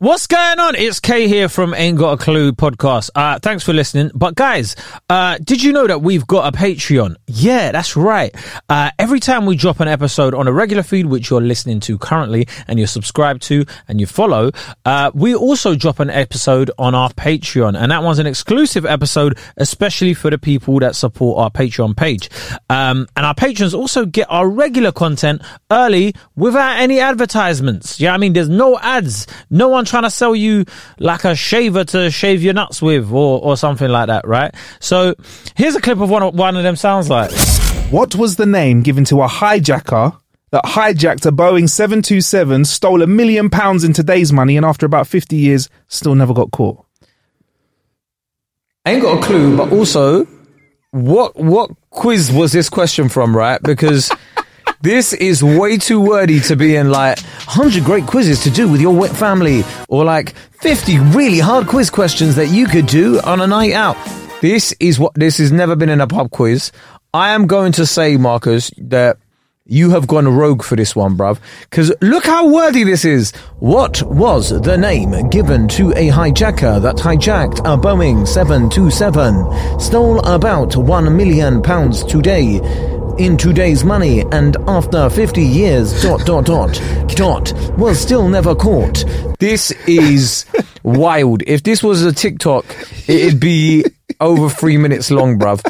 What's going on? It's Kay here from Ain't Got a Clue podcast. Uh, thanks for listening. But guys, uh, did you know that we've got a Patreon? Yeah, that's right. Uh, every time we drop an episode on a regular feed, which you're listening to currently and you're subscribed to and you follow, uh, we also drop an episode on our Patreon. And that one's an exclusive episode, especially for the people that support our Patreon page. Um, and our patrons also get our regular content early without any advertisements. Yeah, I mean, there's no ads. No one trying to sell you like a shaver to shave your nuts with or, or something like that, right? So here's a clip of one, one of them sounds like. What was the name given to a hijacker that hijacked a Boeing 727, stole a million pounds in today's money, and after about 50 years, still never got caught? I ain't got a clue, but also, what what quiz was this question from, right? Because this is way too wordy to be in like 100 great quizzes to do with your family, or like 50 really hard quiz questions that you could do on a night out. This is what this has never been in a pub quiz. I am going to say, Marcus, that you have gone rogue for this one, bruv. Because look how wordy this is. What was the name given to a hijacker that hijacked a Boeing 727, stole about one million pounds today? In today's money, and after 50 years, dot, dot, dot, dot, was still never caught. This is wild. If this was a TikTok, it'd be over three minutes long, bruv.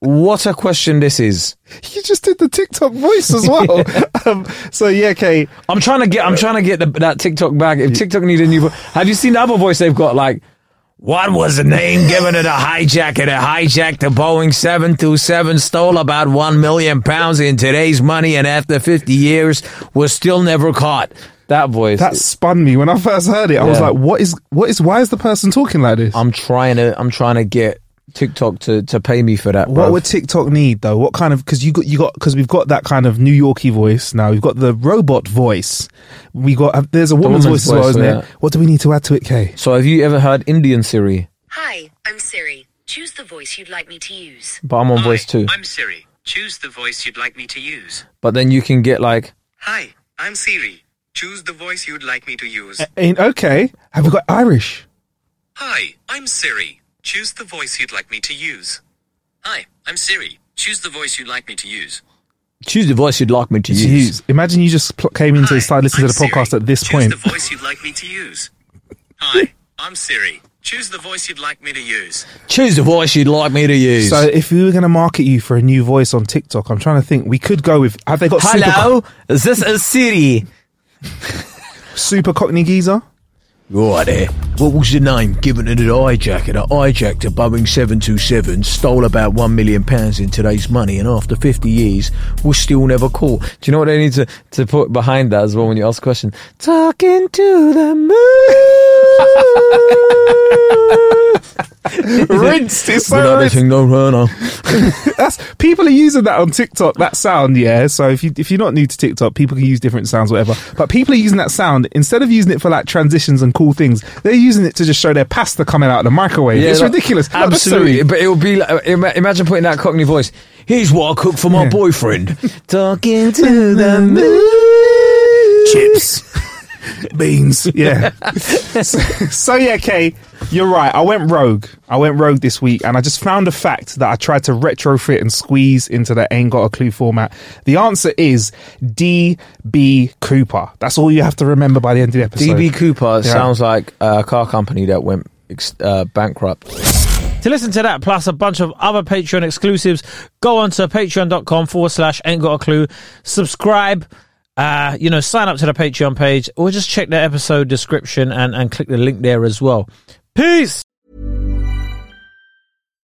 What a question this is. You just did the TikTok voice as well. um, so, yeah, Kay. I'm trying to get. I'm trying to get the, that TikTok back. If TikTok need a new, vo- have you seen the other voice they've got? Like, what was the name given to the hijacker that hijacked the Boeing 727, stole about one million pounds in today's money, and after 50 years was still never caught? That voice. That spun me when I first heard it. I was like, "What is? What is? Why is the person talking like this?" I'm trying to. I'm trying to get TikTok to to pay me for that. What bruv. would TikTok need though? What kind of? Because you got you got because we've got that kind of New Yorkie voice now. We've got the robot voice. We got uh, there's a woman's, woman's voice as well, isn't yeah. it? What do we need to add to it, Kay? so have you ever heard Indian Siri? Hi, I'm Siri. Choose the voice you'd like me to use. But I'm on voice too. I'm Siri. Choose the voice you'd like me to use. But then you can get like Hi, I'm Siri. Choose the voice you'd like me to use. Ain't okay. Have we got Irish? Hi, I'm Siri. Choose the voice you'd like me to use. Hi, I'm Siri. Choose the voice you'd like me to use. choose the voice you'd like me to use. Jeez. Imagine you just pl- came in to Hi, start listening I'm to the podcast Siri. at this Choose point. the voice you'd like me to use. Hi, I'm Siri. Choose the voice you'd like me to use. Choose the voice you'd like me to use. So if we were going to market you for a new voice on TikTok, I'm trying to think. We could go with. Have they got Hello, this is Siri. super, super Cockney geezer? Right there. What was the name given to the hijacker that hijacked a Boeing 727, stole about one million pounds in today's money, and after 50 years was still never caught? Do you know what they need to, to put behind that as well when you ask a question? Talking to the moon. rinsed. It's so rinsed. letting no runner. That's people are using that on TikTok. That sound, yeah. So if you if you're not new to TikTok, people can use different sounds, whatever. But people are using that sound instead of using it for like transitions and cool things. They're using it to just show their pasta coming out of the microwave. it's like, ridiculous. Absolutely. But it would be like, imagine putting that Cockney voice. Here's what I cooked for my boyfriend. Talking to the moon. Chips. Beans. Yeah. so, so yeah, Kay, you're right. I went rogue. I went rogue this week, and I just found a fact that I tried to retrofit and squeeze into the ain't got a clue format. The answer is DB Cooper. That's all you have to remember by the end of the episode. DB Cooper Yeah. sounds like a car company that went uh, bankrupt. To listen to that, plus a bunch of other Patreon exclusives, go on to patreon.com forward slash ain't got a clue. Subscribe, uh, you know, sign up to the Patreon page, or just check the episode description and, and click the link there as well. Peace!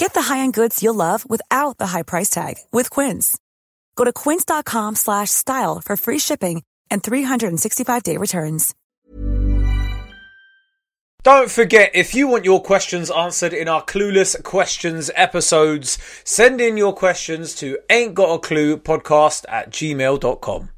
Get the high-end goods you'll love without the high price tag with Quince. Go to quince.com slash style for free shipping and 365-day returns. Don't forget, if you want your questions answered in our Clueless Questions episodes, send in your questions to ain't got a clue podcast at gmail.com.